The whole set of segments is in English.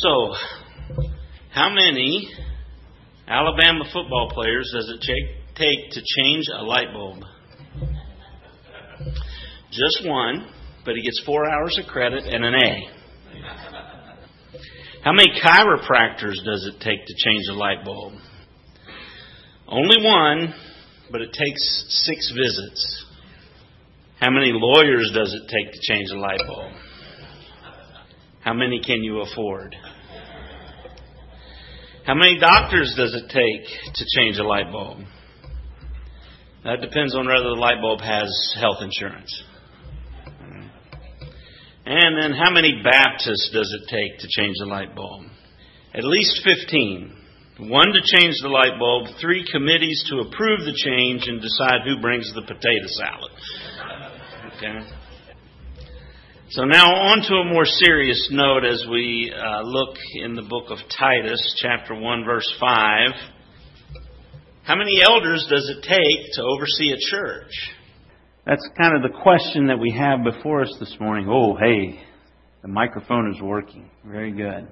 So, how many Alabama football players does it take to change a light bulb? Just one, but he gets four hours of credit and an A. How many chiropractors does it take to change a light bulb? Only one, but it takes six visits. How many lawyers does it take to change a light bulb? How many can you afford? How many doctors does it take to change a light bulb? That depends on whether the light bulb has health insurance. And then how many Baptists does it take to change the light bulb? At least 15. One to change the light bulb, three committees to approve the change and decide who brings the potato salad. Okay? So now on to a more serious note as we uh, look in the book of Titus, chapter 1, verse 5. How many elders does it take to oversee a church? That's kind of the question that we have before us this morning. Oh, hey, the microphone is working. Very good.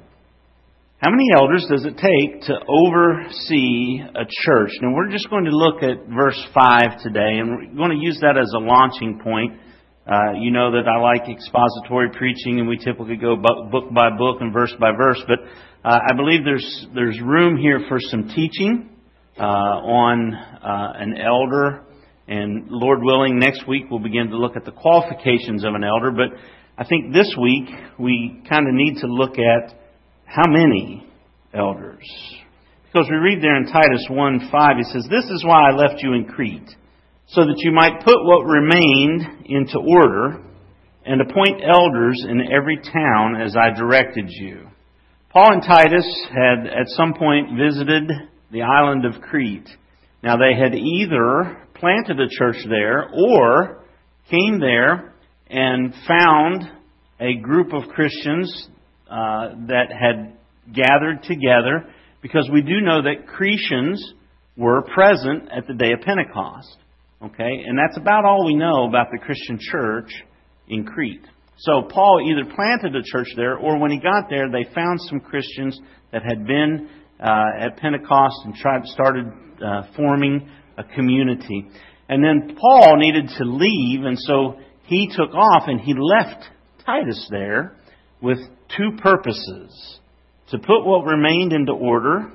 How many elders does it take to oversee a church? Now, we're just going to look at verse 5 today, and we're going to use that as a launching point. Uh, you know that I like expository preaching, and we typically go book by book and verse by verse, but uh, I believe there's, there's room here for some teaching uh, on uh, an elder and Lord willing, next week we'll begin to look at the qualifications of an elder. But I think this week we kind of need to look at how many elders. Because we read there in Titus 1 5, he says, This is why I left you in Crete, so that you might put what remained into order and appoint elders in every town as I directed you. Paul and Titus had at some point visited the island of Crete. Now they had either planted a church there or came there and found a group of Christians uh, that had gathered together because we do know that Cretians were present at the day of Pentecost. Okay? And that's about all we know about the Christian church in Crete. So Paul either planted a church there or when he got there, they found some Christians that had been uh, at Pentecost and tried, started uh, forming a community. And then Paul needed to leave, and so he took off and he left Titus there with two purposes to put what remained into order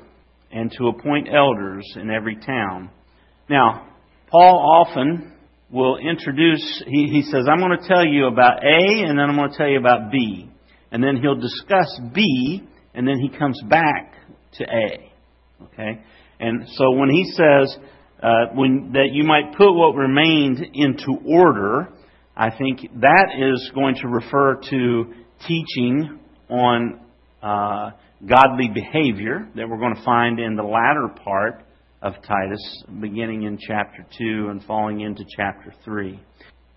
and to appoint elders in every town. Now, Paul often will introduce, he, he says, I'm going to tell you about A, and then I'm going to tell you about B. And then he'll discuss B, and then he comes back to A. Okay? And so when he says, uh, when, that you might put what remained into order, I think that is going to refer to teaching on uh, godly behavior that we're going to find in the latter part of Titus, beginning in chapter 2 and falling into chapter 3.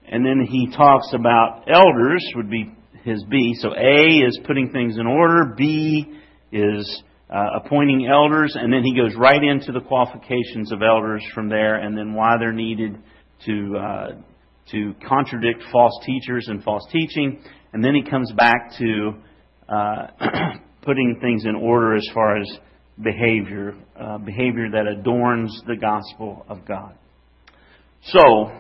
And then he talks about elders, would be his B. So A is putting things in order, B is uh, appointing elders, and then he goes right into the qualifications of elders from there, and then why they're needed to uh, to contradict false teachers and false teaching, and then he comes back to uh, putting things in order as far as behavior, uh, behavior that adorns the gospel of God. So,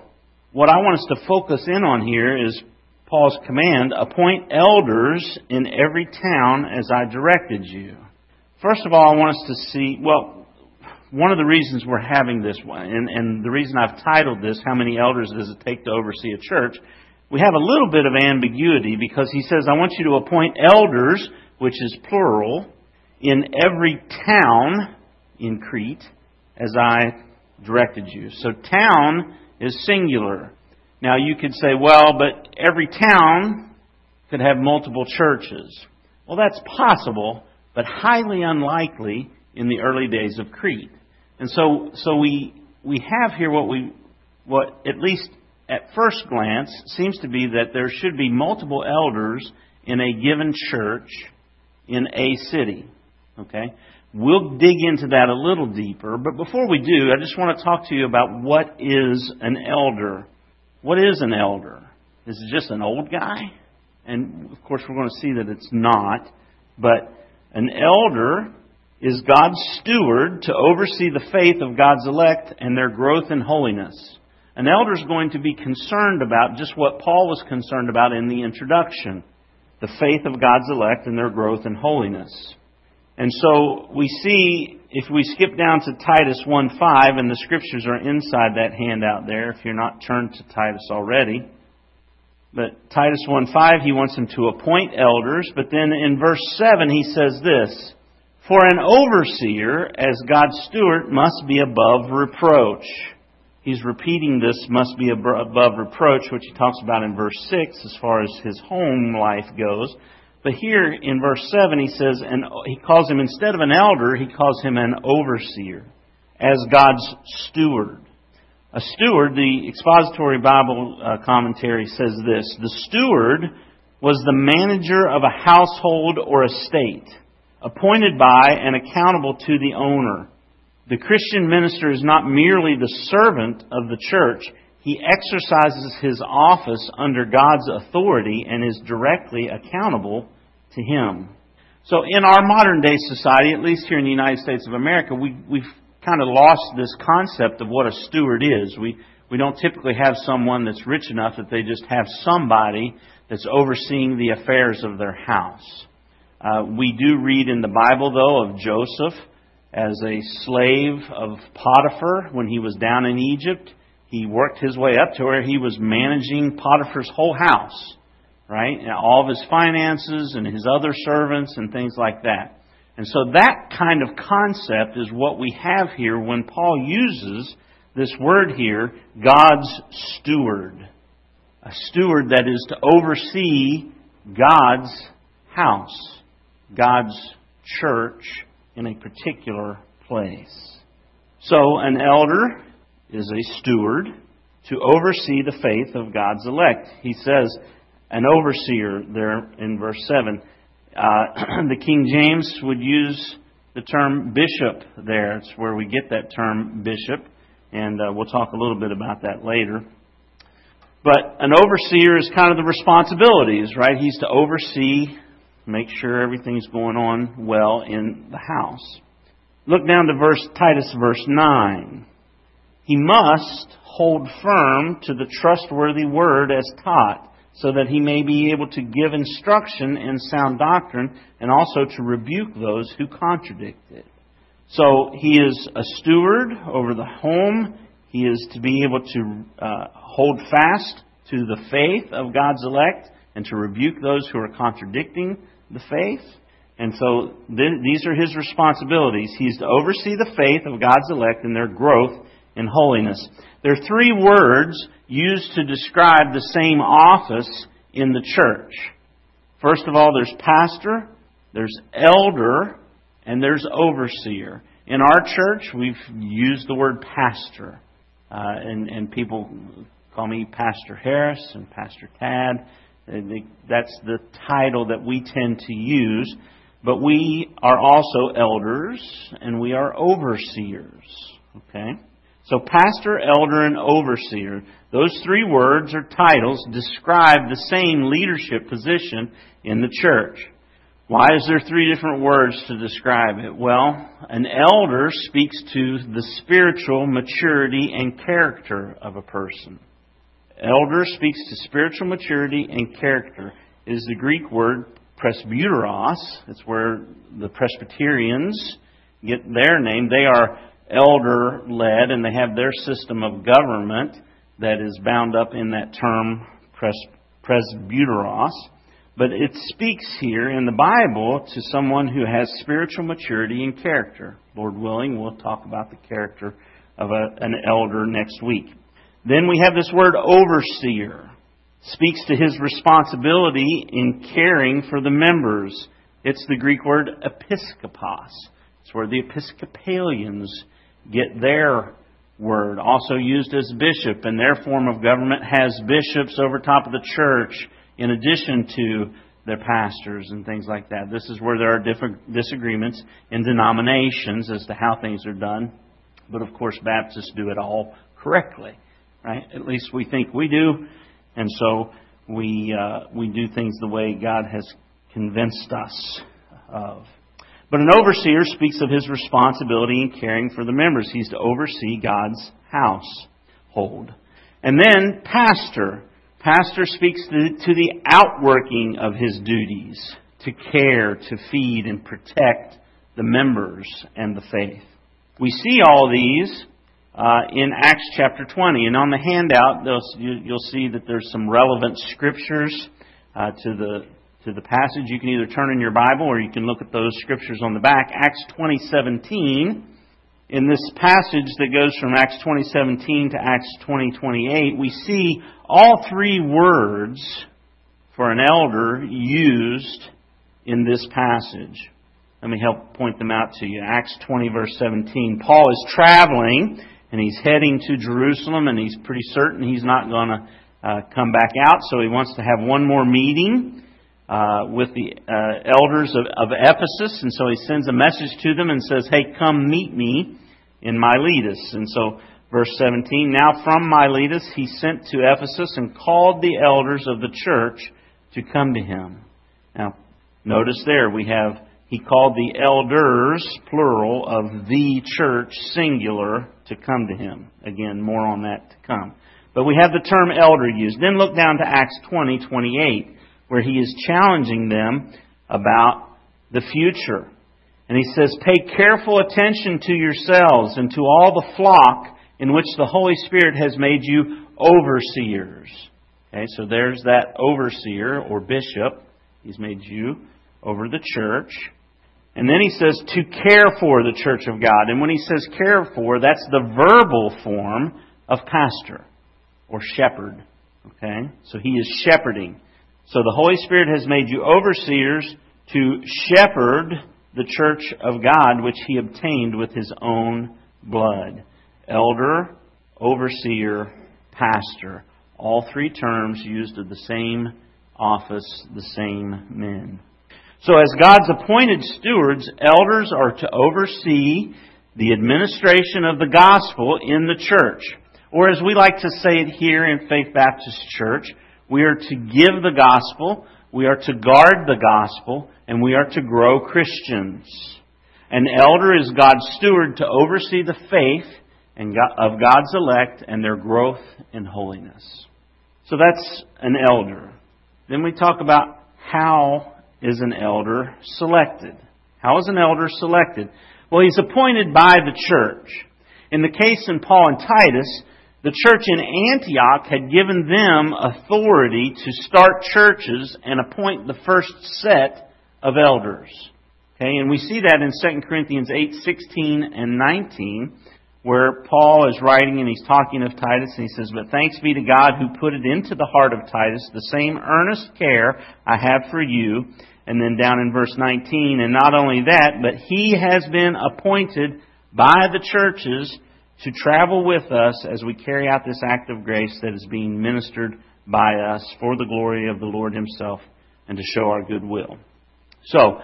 what I want us to focus in on here is Paul's command: appoint elders in every town as I directed you. First of all, I want us to see, well, one of the reasons we're having this one, and, and the reason I've titled this, How Many Elders Does It Take to Oversee a Church? We have a little bit of ambiguity because he says, I want you to appoint elders, which is plural, in every town in Crete as I directed you. So town is singular. Now you could say, well, but every town could have multiple churches. Well, that's possible, but highly unlikely in the early days of Crete. And so, so we, we have here what we, what at least at first glance seems to be that there should be multiple elders in a given church in a city. Okay? We'll dig into that a little deeper, but before we do, I just want to talk to you about what is an elder. What is an elder? Is it just an old guy? And of course, we're going to see that it's not. But An elder is God's steward to oversee the faith of God's elect and their growth in holiness. An elder is going to be concerned about just what Paul was concerned about in the introduction the faith of God's elect and their growth in holiness. And so we see, if we skip down to Titus 1 5, and the scriptures are inside that handout there if you're not turned to Titus already. But Titus 1 5, he wants them to appoint elders. But then in verse 7, he says this For an overseer, as God's steward, must be above reproach. He's repeating this must be above reproach, which he talks about in verse 6 as far as his home life goes. But here in verse 7, he says, and he calls him, instead of an elder, he calls him an overseer, as God's steward. A steward, the expository Bible uh, commentary says this The steward was the manager of a household or estate, appointed by and accountable to the owner. The Christian minister is not merely the servant of the church, he exercises his office under God's authority and is directly accountable to him. So in our modern day society, at least here in the United States of America, we, we've kind of lost this concept of what a steward is. We, we don't typically have someone that's rich enough that they just have somebody that's overseeing the affairs of their house. Uh, we do read in the Bible, though, of Joseph as a slave of Potiphar when he was down in Egypt. He worked his way up to where he was managing Potiphar's whole house, right? And all of his finances and his other servants and things like that. And so that kind of concept is what we have here when Paul uses this word here, God's steward. A steward that is to oversee God's house, God's church in a particular place. So an elder is a steward to oversee the faith of God's elect. He says, an overseer there in verse 7. Uh, the King James would use the term bishop there. It's where we get that term bishop, and uh, we'll talk a little bit about that later. But an overseer is kind of the responsibilities, right? He's to oversee, make sure everything's going on well in the house. Look down to verse Titus verse 9. He must hold firm to the trustworthy word as taught so that he may be able to give instruction in sound doctrine and also to rebuke those who contradict it. So he is a steward over the home. He is to be able to uh, hold fast to the faith of God's elect and to rebuke those who are contradicting the faith. And so th- these are his responsibilities. He's to oversee the faith of God's elect and their growth in holiness. There are three words used to describe the same office in the church. First of all, there's pastor, there's elder, and there's overseer. In our church, we've used the word pastor. Uh, and, and people call me Pastor Harris and Pastor Tad. That's the title that we tend to use. But we are also elders and we are overseers. Okay? So, pastor, elder, and overseer, those three words or titles describe the same leadership position in the church. Why is there three different words to describe it? Well, an elder speaks to the spiritual maturity and character of a person. Elder speaks to spiritual maturity and character. It is the Greek word presbyteros. It's where the Presbyterians get their name. They are elder led, and they have their system of government that is bound up in that term pres- presbyteros. But it speaks here in the Bible to someone who has spiritual maturity and character. Lord willing, we'll talk about the character of a, an elder next week. Then we have this word overseer. Speaks to his responsibility in caring for the members. It's the Greek word episkopos. It's where the Episcopalians get their word. Also used as bishop, and their form of government has bishops over top of the church in addition to their pastors and things like that. This is where there are different disagreements in denominations as to how things are done. But of course, Baptists do it all correctly, right? At least we think we do, and so we uh, we do things the way God has convinced us of. But an overseer speaks of his responsibility in caring for the members. He's to oversee God's household. And then pastor. Pastor speaks to, the outworking of his duties, to care, to feed, and protect the members and the faith. We see all these uh, in Acts chapter 20. And on the handout, you'll see that there's some relevant scriptures uh, to the to the passage. You can either turn in your Bible or you can look at those scriptures on the back. Acts 20:17. In this passage that goes from Acts 20:17 to Acts 20:28, we see all three words for an elder used in this passage. Let me help point them out to you. Acts 20 verse 17. Paul is traveling and he's heading to Jerusalem and he's pretty certain he's not going to uh, come back out, so he wants to have one more meeting uh, with the uh, elders of, of Ephesus, and so he sends a message to them and says, Hey, come meet me in Miletus. And so, verse 17, Now from Miletus he sent to Ephesus and called the elders of the church to come to him. Now, notice there we have he called the elders, plural, of the church, singular, to come to him. Again, more on that to come. But we have the term elder used. Then look down to Acts 20, 28, where he is challenging them about the future. And he says, Pay careful attention to yourselves and to all the flock in which the Holy Spirit has made you overseers. Okay, so there's that overseer or bishop. He's made you over the church. And then he says to care for the church of God. And when he says care for, that's the verbal form of pastor or shepherd. Okay? So he is shepherding. So the Holy Spirit has made you overseers to shepherd the church of God which he obtained with his own blood. Elder, overseer, pastor. All three terms used of the same office, the same men. So, as God's appointed stewards, elders are to oversee the administration of the gospel in the church. Or, as we like to say it here in Faith Baptist Church, we are to give the gospel, we are to guard the gospel, and we are to grow Christians. An elder is God's steward to oversee the faith and of God's elect and their growth in holiness. So that's an elder. Then we talk about how is an elder selected? How is an elder selected? Well, he's appointed by the church. In the case in Paul and Titus, the church in Antioch had given them authority to start churches and appoint the first set of elders. Okay, and we see that in 2 Corinthians 8, 16 and 19, where Paul is writing and he's talking of Titus and he says, But thanks be to God who put it into the heart of Titus the same earnest care I have for you and then down in verse 19, and not only that, but he has been appointed by the churches to travel with us as we carry out this act of grace that is being ministered by us for the glory of the Lord Himself and to show our goodwill. So,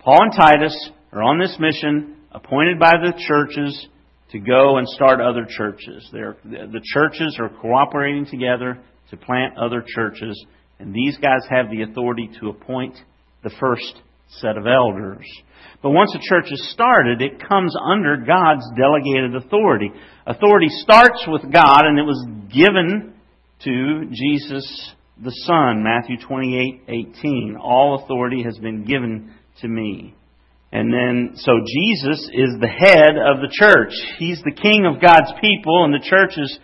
Paul and Titus are on this mission, appointed by the churches to go and start other churches. They're, the churches are cooperating together to plant other churches, and these guys have the authority to appoint the first set of elders. But once a church is started, it comes under God's delegated authority. Authority starts with God, and it was given to Jesus the Son, Matthew 28:18. All authority has been given to me. And then, so Jesus is the head of the church. He's the king of God's people, and the church is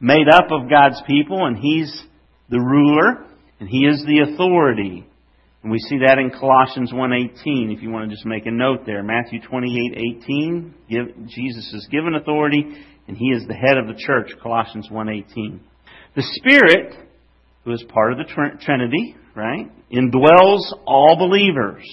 made up of God's people, and He's the ruler, and He is the authority. And we see that in Colossians 1.18, if you want to just make a note there. Matthew 28.18, Jesus is given authority, and he is the head of the church, Colossians 1.18. The Spirit, who is part of the Trinity, right, indwells all believers.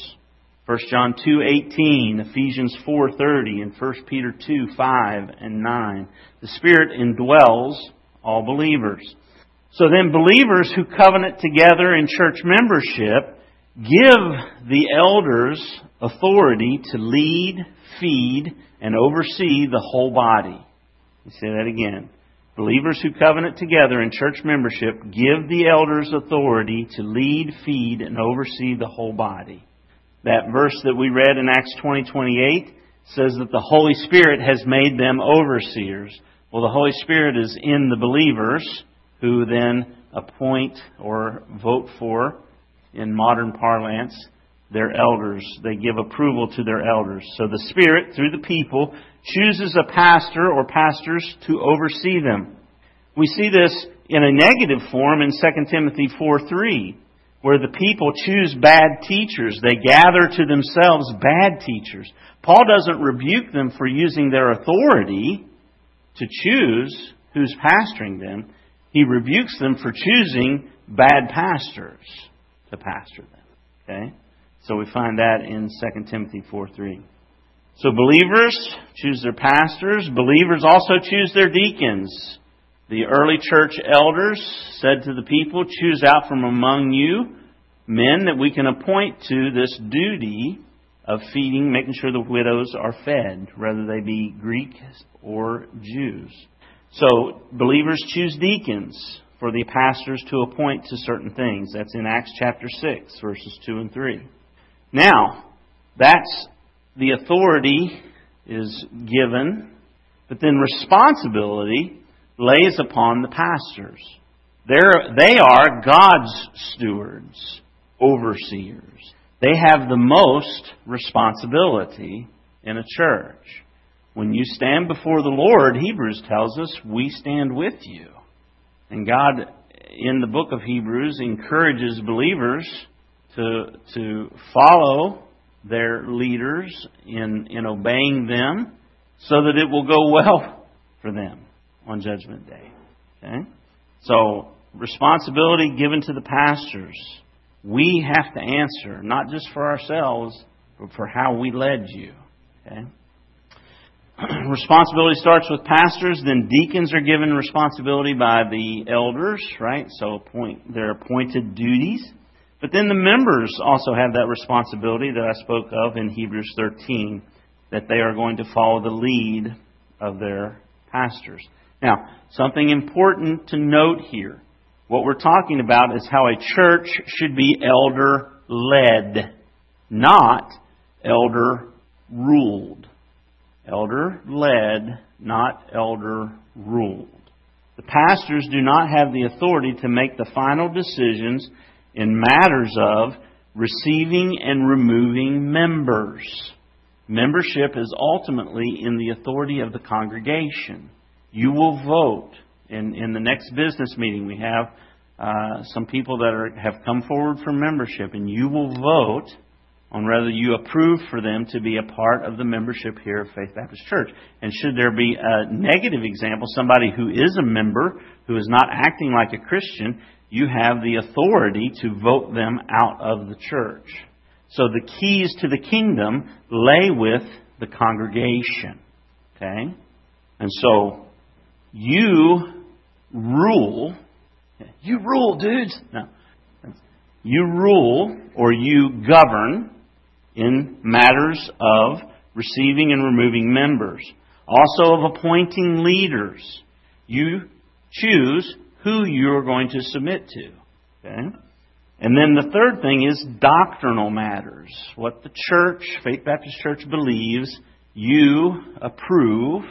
1 John 2:18, Ephesians 4:30, and 1 Peter 2:5 and 9. The Spirit indwells all believers. So then believers who covenant together in church membership give the elders authority to lead, feed, and oversee the whole body. Let say that again. Believers who covenant together in church membership give the elders authority to lead, feed, and oversee the whole body. That verse that we read in Acts 20:28 says that the Holy Spirit has made them overseers. Well, the Holy Spirit is in the believers who then appoint or vote for, in modern parlance, their elders. They give approval to their elders. So the Spirit, through the people, chooses a pastor or pastors to oversee them. We see this in a negative form in 2 Timothy 4 3 where the people choose bad teachers. They gather to themselves bad teachers. Paul doesn't rebuke them for using their authority to choose who's pastoring them. He rebukes them for choosing bad pastors to pastor them. Okay? So we find that in 2 Timothy 4 3. So believers choose their pastors. Believers also choose their deacons. The early church elders said to the people, Choose out from among you men that we can appoint to this duty of feeding, making sure the widows are fed, whether they be Greeks or Jews. So, believers choose deacons for the pastors to appoint to certain things. That's in Acts chapter 6, verses 2 and 3. Now, that's the authority is given, but then responsibility lays upon the pastors. They're, they are God's stewards, overseers. They have the most responsibility in a church. When you stand before the Lord, Hebrews tells us, we stand with you. And God, in the book of Hebrews, encourages believers to, to follow their leaders in, in obeying them so that it will go well for them on Judgment Day. Okay? So, responsibility given to the pastors. We have to answer, not just for ourselves, but for how we led you. Okay? responsibility starts with pastors, then deacons are given responsibility by the elders, right? So appoint their appointed duties. But then the members also have that responsibility that I spoke of in Hebrews 13, that they are going to follow the lead of their pastors. Now, something important to note here. What we're talking about is how a church should be elder led, not elder ruled. Elder led, not elder ruled. The pastors do not have the authority to make the final decisions in matters of receiving and removing members. Membership is ultimately in the authority of the congregation. You will vote. In, in the next business meeting, we have uh, some people that are, have come forward for membership, and you will vote on whether you approve for them to be a part of the membership here of Faith Baptist Church. And should there be a negative example, somebody who is a member who is not acting like a Christian, you have the authority to vote them out of the church. So the keys to the kingdom lay with the congregation. Okay? And so you rule. You rule, dudes. No. You rule or you govern in matters of receiving and removing members. Also of appointing leaders. You choose who you're going to submit to. Okay? And then the third thing is doctrinal matters. What the church, Faith Baptist Church, believes, you approve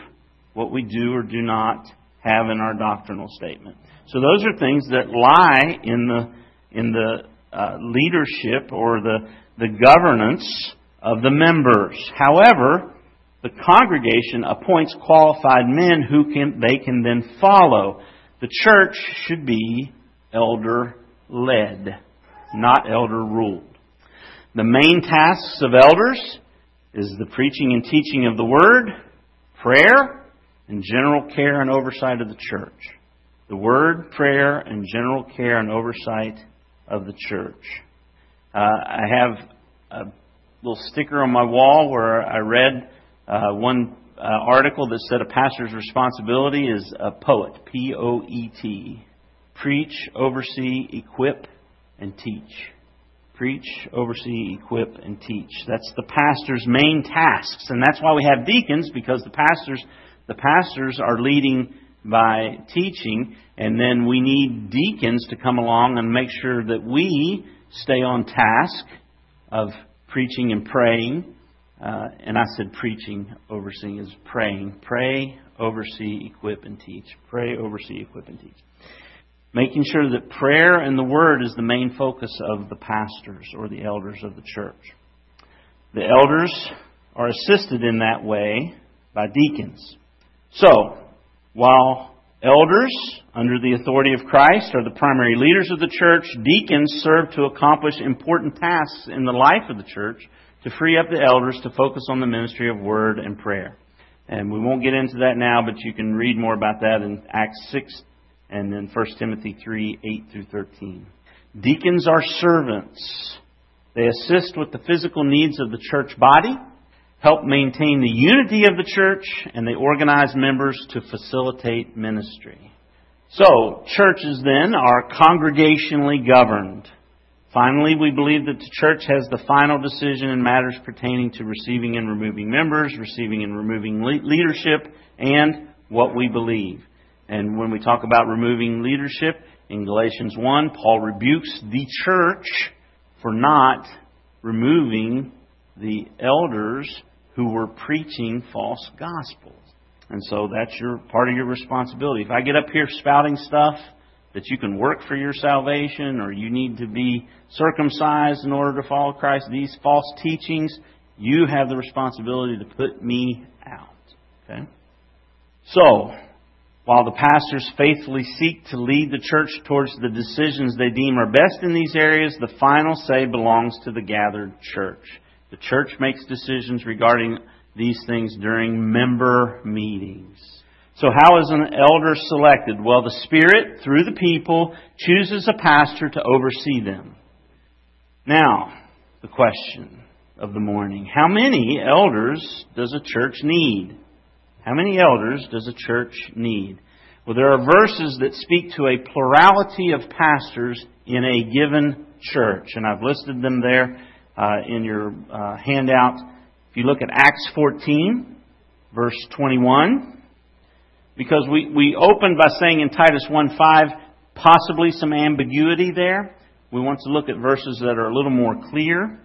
what we do or do not have in our doctrinal statement. So those are things that lie in the in the uh, leadership or the the governance of the members. However, the congregation appoints qualified men who can they can then follow. The church should be elder led, not elder ruled. The main tasks of elders is the preaching and teaching of the word, prayer, and general care and oversight of the church. The word, prayer, and general care and oversight of the church. Uh, I have a little sticker on my wall where I read uh, one uh, article that said a pastor's responsibility is a poet, P O E T. Preach, oversee, equip, and teach. Preach, oversee, equip, and teach. That's the pastor's main tasks, and that's why we have deacons because the pastors the pastors are leading by teaching, and then we need deacons to come along and make sure that we stay on task of preaching and praying. Uh, and I said preaching, overseeing is praying. Pray, oversee, equip, and teach. Pray, oversee, equip, and teach. Making sure that prayer and the Word is the main focus of the pastors or the elders of the church. The elders are assisted in that way by deacons. So, while elders, under the authority of Christ, are the primary leaders of the church, deacons serve to accomplish important tasks in the life of the church to free up the elders to focus on the ministry of word and prayer. And we won't get into that now, but you can read more about that in Acts 6 and then 1 Timothy 3 8 through 13. Deacons are servants. They assist with the physical needs of the church body, help maintain the unity of the church, and they organize members to facilitate ministry. So, churches then are congregationally governed. Finally, we believe that the church has the final decision in matters pertaining to receiving and removing members, receiving and removing leadership, and what we believe. And when we talk about removing leadership, in Galatians 1, Paul rebukes the church for not removing the elders who were preaching false gospels. And so that's your part of your responsibility. If I get up here spouting stuff that you can work for your salvation or you need to be circumcised in order to follow Christ, these false teachings, you have the responsibility to put me out. Okay? So, while the pastors faithfully seek to lead the church towards the decisions they deem are best in these areas, the final say belongs to the gathered church. The church makes decisions regarding these things during member meetings. So how is an elder selected? Well, the Spirit, through the people, chooses a pastor to oversee them. Now, the question of the morning. How many elders does a church need? How many elders does a church need? Well, there are verses that speak to a plurality of pastors in a given church, and I've listed them there uh, in your uh, handout. If you look at Acts 14, verse 21, because we, we opened by saying in Titus 1.5, possibly some ambiguity there. We want to look at verses that are a little more clear.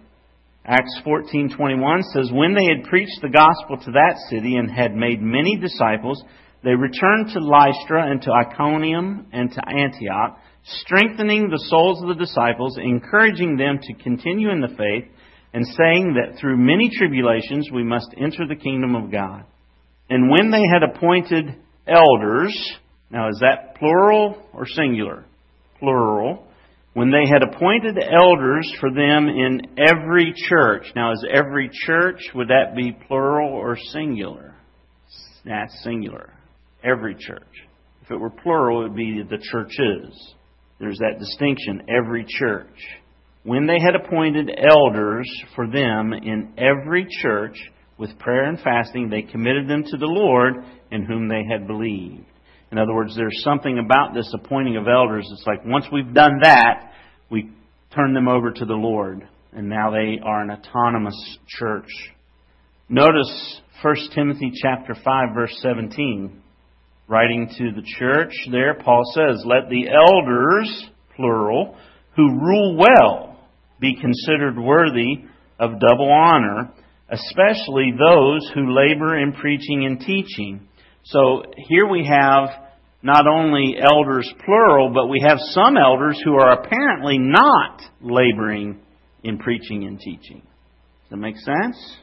Acts 14:21 says when they had preached the gospel to that city and had made many disciples they returned to Lystra and to Iconium and to Antioch strengthening the souls of the disciples encouraging them to continue in the faith and saying that through many tribulations we must enter the kingdom of God and when they had appointed elders. Now, is that plural or singular? Plural. When they had appointed elders for them in every church. Now, is every church, would that be plural or singular? That's singular. Every church. If it were plural, it would be the churches. There's that distinction, every church. When they had appointed elders for them in every church, with prayer and fasting, they committed them to the Lord in whom they had believed. In other words, there's something about this appointing of elders. It's like once we've done that, we turn them over to the Lord, and now they are an autonomous church. Notice 1 Timothy chapter 5 verse 17. Writing to the church there, Paul says, Let the elders, plural, who rule well, be considered worthy of double honor, especially those who labor in preaching and teaching. So here we have not only elders plural, but we have some elders who are apparently not laboring in preaching and teaching. Does that make sense?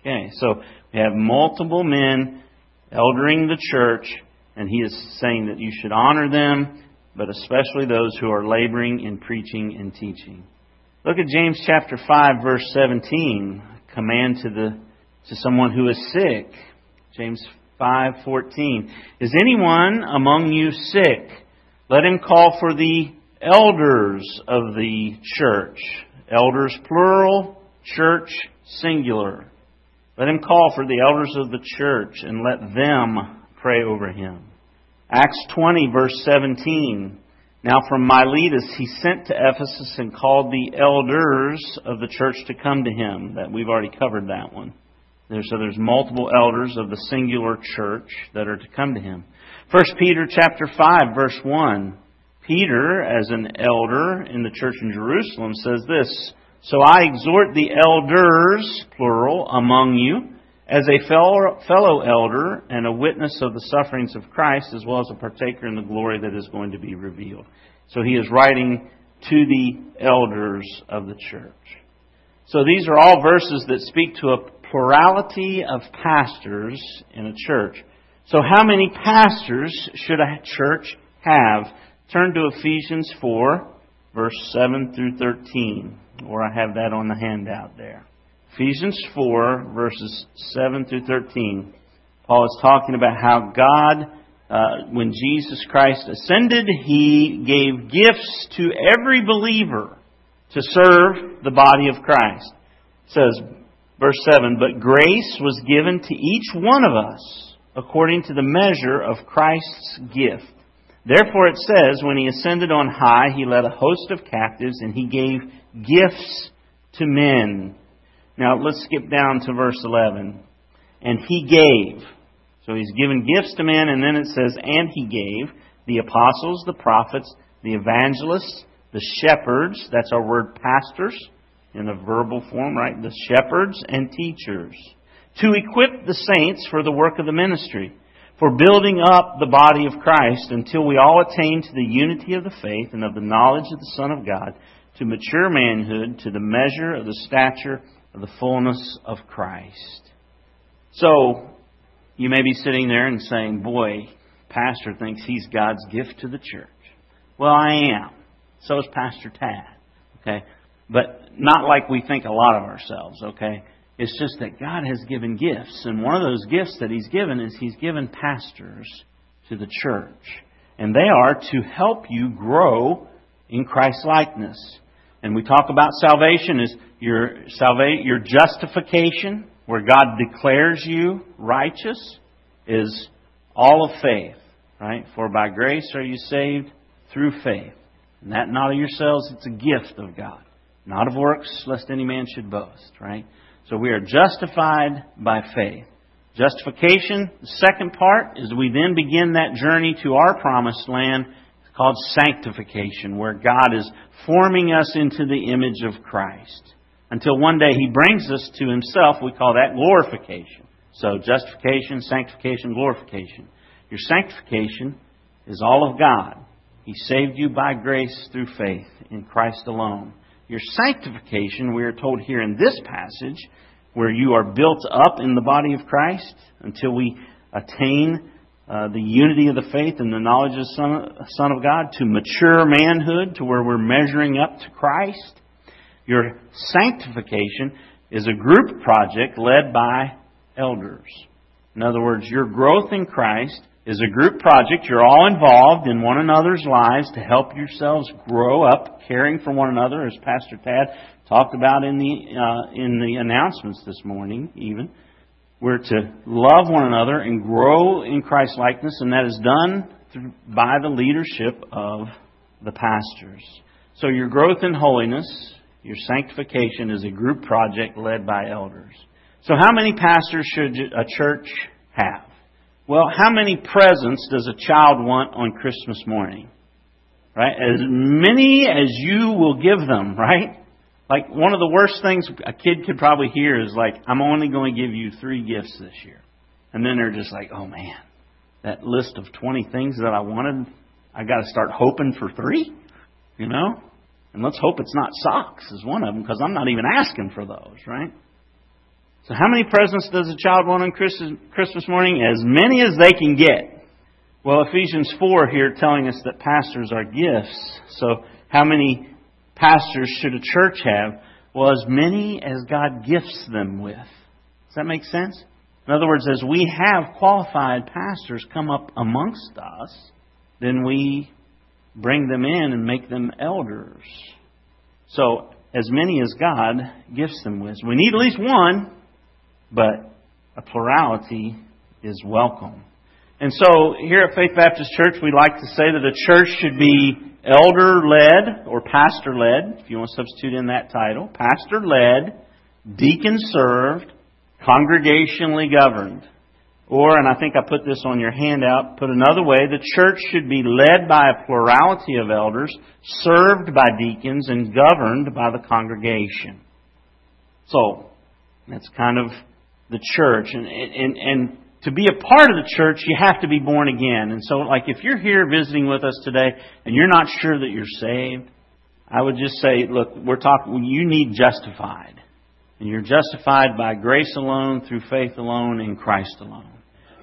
Okay, so we have multiple men eldering the church, and he is saying that you should honor them, but especially those who are laboring in preaching and teaching. Look at James chapter 5 verse 17 command to the to someone who is sick. James 5:14. Is anyone among you sick? Let him call for the elders of the church. Elders plural, church singular. Let him call for the elders of the church and let them pray over him. Acts 20 verse 17. Now from Miletus he sent to Ephesus and called the elders of the church to come to him. That we've already covered that one. So there's multiple elders of the singular church that are to come to him. First Peter chapter five verse one. Peter, as an elder in the church in Jerusalem, says this: So I exhort the elders, plural, among you, as a fellow elder and a witness of the sufferings of Christ, as well as a partaker in the glory that is going to be revealed. So he is writing to the elders of the church. So these are all verses that speak to a plurality of pastors in a church. So how many pastors should a church have? Turn to Ephesians 4, verse 7 through 13, or I have that on the handout there. Ephesians 4, verses 7 through 13. Paul is talking about how God, uh, when Jesus Christ ascended, He gave gifts to every believer to serve the body of Christ. It says, verse 7, But grace was given to each one of us according to the measure of Christ's gift. Therefore it says, When He ascended on high, He led a host of captives, and He gave gifts to men. Now let's skip down to verse 11. And he gave. So he's given gifts to men, and then it says, and he gave the apostles, the prophets, the evangelists, the shepherds, that's our word pastors in a verbal form, right? The shepherds and teachers. To equip the saints for the work of the ministry, for building up the body of Christ until we all attain to the unity of the faith and of the knowledge of the Son of God, to mature manhood, to the measure of the stature the fullness of Christ. So, you may be sitting there and saying, Boy, Pastor thinks he's God's gift to the church. Well, I am. So is Pastor Tad. Okay? But not like we think a lot of ourselves, okay? It's just that God has given gifts. And one of those gifts that He's given is He's given pastors to the church. And they are to help you grow in Christ likeness. And we talk about salvation as your salvation, your justification, where God declares you righteous, is all of faith, right? For by grace are you saved through faith. And that not of yourselves, it's a gift of God. Not of works, lest any man should boast, right? So we are justified by faith. Justification, the second part, is we then begin that journey to our promised land called sanctification, where God is forming us into the image of Christ. Until one day He brings us to Himself, we call that glorification. So, justification, sanctification, glorification. Your sanctification is all of God. He saved you by grace through faith in Christ alone. Your sanctification, we are told here in this passage, where you are built up in the body of Christ until we attain uh, the unity of the faith and the knowledge of the Son, Son of God, to mature manhood, to where we're measuring up to Christ. Your sanctification is a group project led by elders. In other words, your growth in Christ is a group project. You're all involved in one another's lives to help yourselves grow up, caring for one another, as Pastor Tad talked about in the uh, in the announcements this morning, even. We're to love one another and grow in Christ likeness, and that is done through, by the leadership of the pastors. So your growth in holiness, your sanctification is a group project led by elders. So how many pastors should a church have? Well, how many presents does a child want on Christmas morning? Right? As many as you will give them, right? Like one of the worst things a kid could probably hear is like, I'm only going to give you three gifts this year. And then they're just like, oh man, that list of 20 things that I wanted, I got to start hoping for three, you know? And let's hope it's not socks is one of them because I'm not even asking for those, right? So how many presents does a child want on Christmas morning? As many as they can get. Well, Ephesians 4 here telling us that pastors are gifts. So how many pastors should a church have? Well, as many as God gifts them with. Does that make sense? In other words, as we have qualified pastors come up amongst us, then we bring them in and make them elders. So, as many as God gifts them with. We need at least one, but a plurality is welcome. And so, here at Faith Baptist Church, we like to say that a church should be elder led or pastor led, if you want to substitute in that title, pastor led, deacon served, congregationally governed. Or, and I think I put this on your handout, put another way, the church should be led by a plurality of elders, served by deacons, and governed by the congregation. So, that's kind of the church. And, and, and to be a part of the church, you have to be born again. And so, like, if you're here visiting with us today and you're not sure that you're saved, I would just say, look, we're talking, you need justified. And you're justified by grace alone, through faith alone, in Christ alone.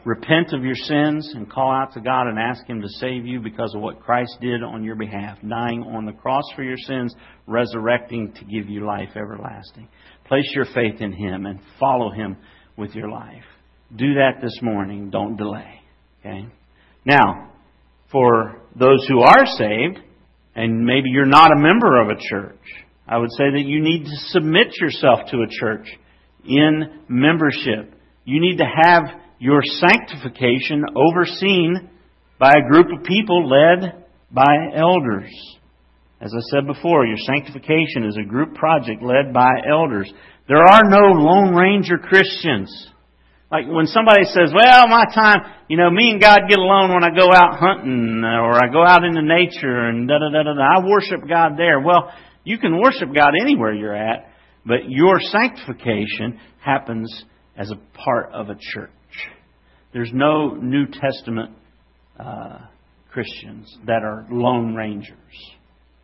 Repent of your sins and call out to God and ask Him to save you because of what Christ did on your behalf, dying on the cross for your sins, resurrecting to give you life everlasting. Place your faith in Him and follow Him with your life. Do that this morning. Don't delay. Okay? Now, for those who are saved, and maybe you're not a member of a church, I would say that you need to submit yourself to a church in membership. You need to have your sanctification overseen by a group of people led by elders. As I said before, your sanctification is a group project led by elders. There are no Lone Ranger Christians. Like when somebody says, well, my time, you know, me and God get alone when I go out hunting or I go out into nature and da da da da da. I worship God there. Well, you can worship God anywhere you're at, but your sanctification happens as a part of a church. There's no New Testament uh, Christians that are lone rangers.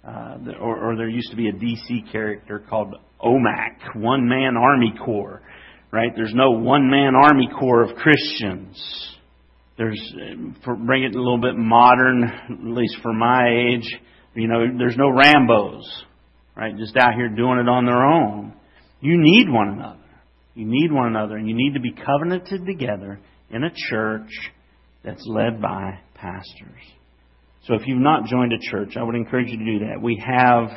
Uh, or, or there used to be a DC character called OMAC, One Man Army Corps right? There's no one man army corps of Christians. There's, for bring it a little bit modern, at least for my age, you know, there's no Rambos, right? Just out here doing it on their own. You need one another. You need one another, and you need to be covenanted together in a church that's led by pastors. So if you've not joined a church, I would encourage you to do that. We have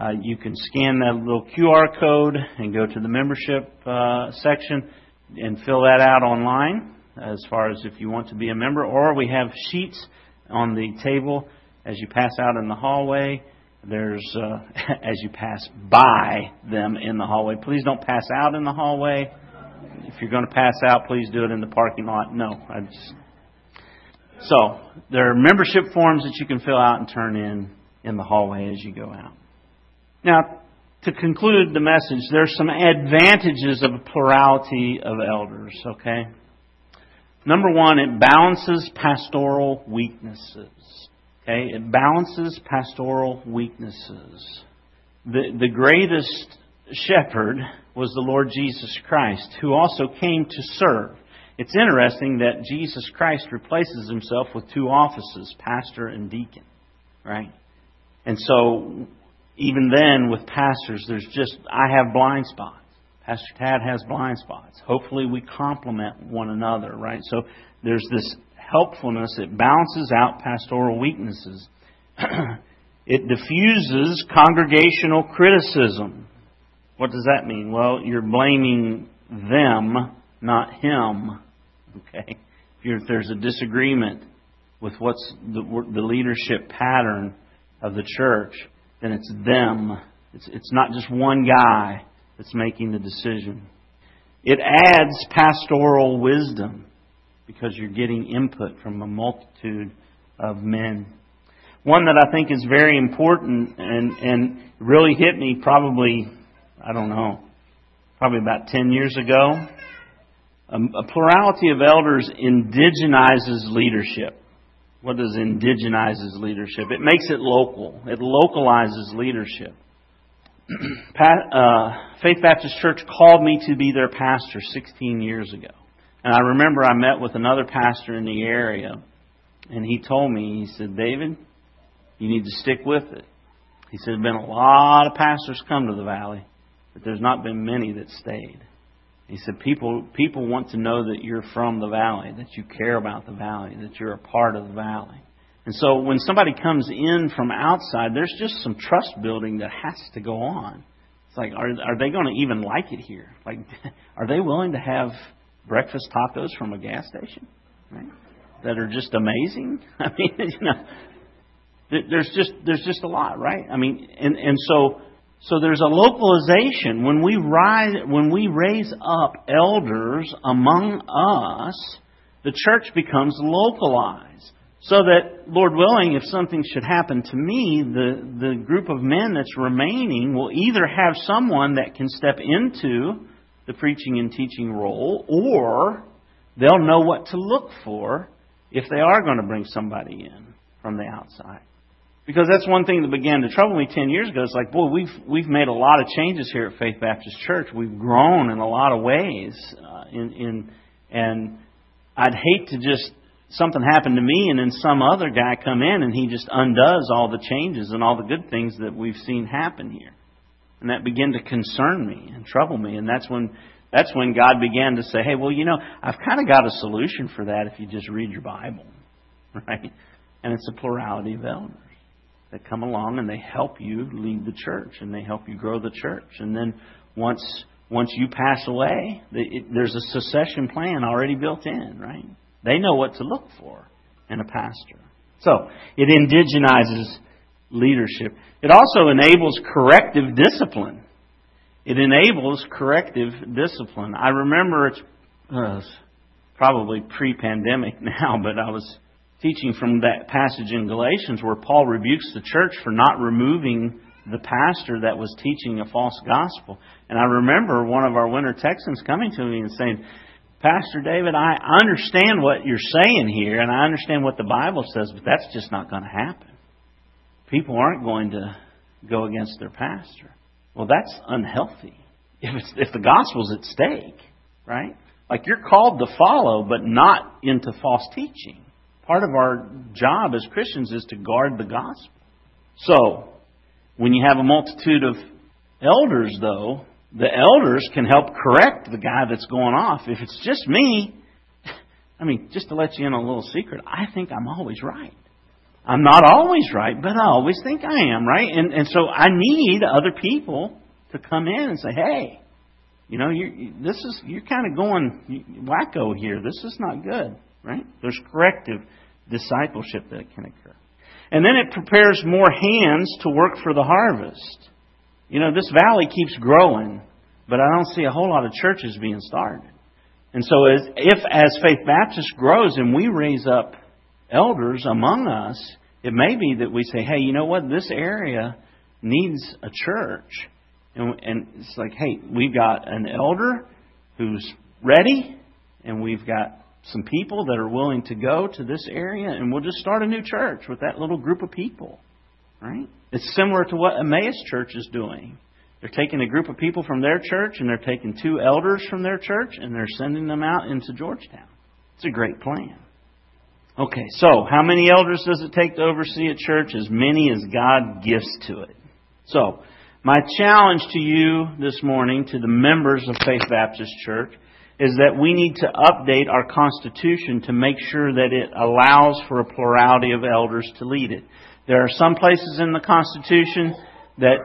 uh, you can scan that little QR code and go to the membership uh, section and fill that out online as far as if you want to be a member. Or we have sheets on the table as you pass out in the hallway. There's uh, as you pass by them in the hallway. Please don't pass out in the hallway. If you're going to pass out, please do it in the parking lot. No, I just so there are membership forms that you can fill out and turn in in the hallway as you go out. Now, to conclude the message, there's some advantages of a plurality of elders, okay? Number one, it balances pastoral weaknesses. Okay? It balances pastoral weaknesses. The, the greatest shepherd was the Lord Jesus Christ, who also came to serve. It's interesting that Jesus Christ replaces himself with two offices, pastor and deacon, right? And so even then with pastors, there's just, I have blind spots. Pastor Tad has blind spots. Hopefully we complement one another, right? So there's this helpfulness. It balances out pastoral weaknesses. it diffuses congregational criticism. What does that mean? Well, you're blaming them, not him. Okay? If there's a disagreement with what's the, the leadership pattern of the church, then it's them. It's, it's not just one guy that's making the decision. It adds pastoral wisdom because you're getting input from a multitude of men. One that I think is very important and, and really hit me probably, I don't know, probably about 10 years ago. A, a plurality of elders indigenizes leadership. What does indigenizes leadership? It makes it local. It localizes leadership. uh, Faith Baptist Church called me to be their pastor 16 years ago. And I remember I met with another pastor in the area, and he told me, he said, David, you need to stick with it. He said, been a lot of pastors come to the valley, but there's not been many that stayed. He said, people, people want to know that you're from the valley, that you care about the valley, that you're a part of the valley. And so when somebody comes in from outside, there's just some trust building that has to go on. It's like, are, are they going to even like it here? Like, are they willing to have breakfast tacos from a gas station? Right? That are just amazing? I mean, you know, there's just, there's just a lot, right? I mean, and, and so, so there's a localization. When we rise, when we raise up elders among us, the church becomes localized. So that, Lord willing, if something should happen to me, the, the group of men that's remaining will either have someone that can step into the preaching and teaching role, or they'll know what to look for if they are going to bring somebody in from the outside. Because that's one thing that began to trouble me 10 years ago. It's like, boy, we've, we've made a lot of changes here at Faith Baptist Church. We've grown in a lot of ways. Uh, in, in, and I'd hate to just, something happen to me and then some other guy come in and he just undoes all the changes and all the good things that we've seen happen here. And that began to concern me and trouble me. And that's when, that's when God began to say, hey, well, you know, I've kind of got a solution for that if you just read your Bible. Right? And it's a plurality of elders that come along and they help you lead the church and they help you grow the church. And then once once you pass away, there's a succession plan already built in, right? They know what to look for in a pastor. So it indigenizes leadership. It also enables corrective discipline. It enables corrective discipline. I remember it's uh, probably pre-pandemic now, but I was teaching from that passage in Galatians where Paul rebukes the church for not removing the pastor that was teaching a false gospel. And I remember one of our winter Texans coming to me and saying, Pastor David, I understand what you're saying here, and I understand what the Bible says, but that's just not going to happen. People aren't going to go against their pastor. Well, that's unhealthy. If, it's, if the gospel's at stake, right? Like you're called to follow, but not into false teaching part of our job as Christians is to guard the gospel. So, when you have a multitude of elders, though, the elders can help correct the guy that's going off. If it's just me, I mean, just to let you in on a little secret, I think I'm always right. I'm not always right, but I always think I am, right? And, and so I need other people to come in and say, hey, you know, you this is you're kind of going wacko here. This is not good, right? There's corrective discipleship that can occur. And then it prepares more hands to work for the harvest. You know, this valley keeps growing, but I don't see a whole lot of churches being started. And so, as, if as Faith Baptist grows and we raise up elders among us, it may be that we say, hey, you know what? This area needs a church. And, and it's like, hey, we've got an elder who's ready, and we've got some people that are willing to go to this area, and we'll just start a new church with that little group of people. Right? It's similar to what Emmaus Church is doing. They're taking a group of people from their church, and they're taking two elders from their church, and they're sending them out into Georgetown. It's a great plan. Okay, so how many elders does it take to oversee a church? As many as God gives to it. So, my challenge to you this morning, to the members of Faith Baptist Church, is that we need to update our Constitution to make sure that it allows for a plurality of elders to lead it. There are some places in the Constitution that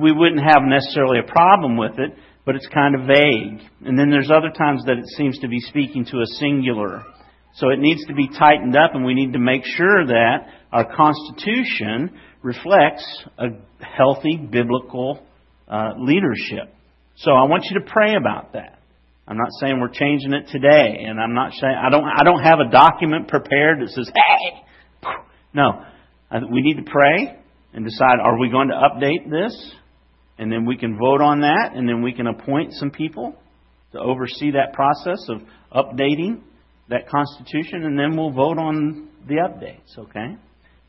we wouldn't have necessarily a problem with it, but it's kind of vague. And then there's other times that it seems to be speaking to a singular. So it needs to be tightened up, and we need to make sure that our Constitution reflects a healthy biblical uh, leadership. So I want you to pray about that. I'm not saying we're changing it today, and I'm not saying I don't. I don't have a document prepared that says, "Hey." No, we need to pray and decide: Are we going to update this? And then we can vote on that, and then we can appoint some people to oversee that process of updating that Constitution, and then we'll vote on the updates. Okay?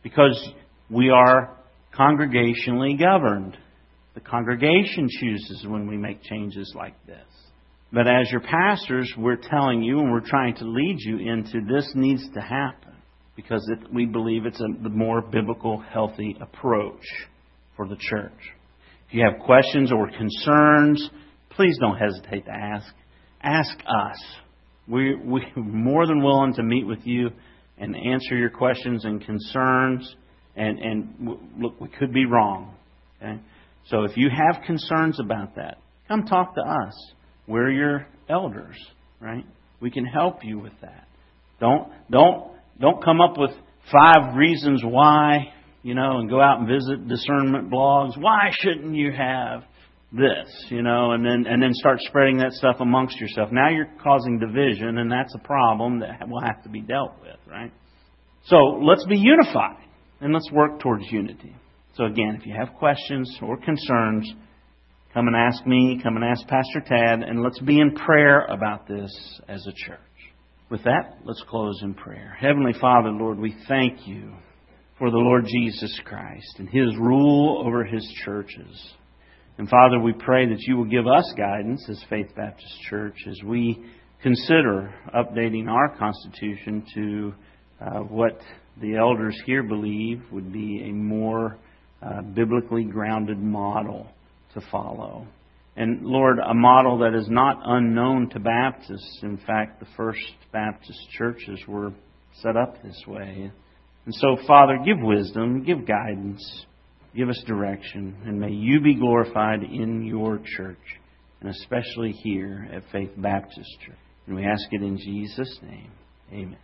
Because we are congregationally governed. The congregation chooses when we make changes like this. But as your pastors, we're telling you and we're trying to lead you into this needs to happen because it, we believe it's a more biblical, healthy approach for the church. If you have questions or concerns, please don't hesitate to ask. Ask us. We, we're more than willing to meet with you and answer your questions and concerns. And, and look, we could be wrong. Okay? So if you have concerns about that, come talk to us. We're your elders, right? We can help you with that. Don't don't don't come up with five reasons why, you know, and go out and visit discernment blogs. Why shouldn't you have? this, you know, and then and then start spreading that stuff amongst yourself. Now you're causing division, and that's a problem that will have to be dealt with, right? So let's be unified and let's work towards unity. So again, if you have questions or concerns, come and ask me, come and ask Pastor Tad, and let's be in prayer about this as a church. With that, let's close in prayer. Heavenly Father, Lord, we thank you for the Lord Jesus Christ and His rule over His churches. And Father, we pray that you will give us guidance as Faith Baptist Church as we consider updating our Constitution to uh, what the elders here believe would be a more uh, biblically grounded model to follow. And Lord, a model that is not unknown to Baptists. In fact, the first Baptist churches were set up this way. And so, Father, give wisdom, give guidance, give us direction, and may you be glorified in your church, and especially here at Faith Baptist Church. And we ask it in Jesus' name. Amen.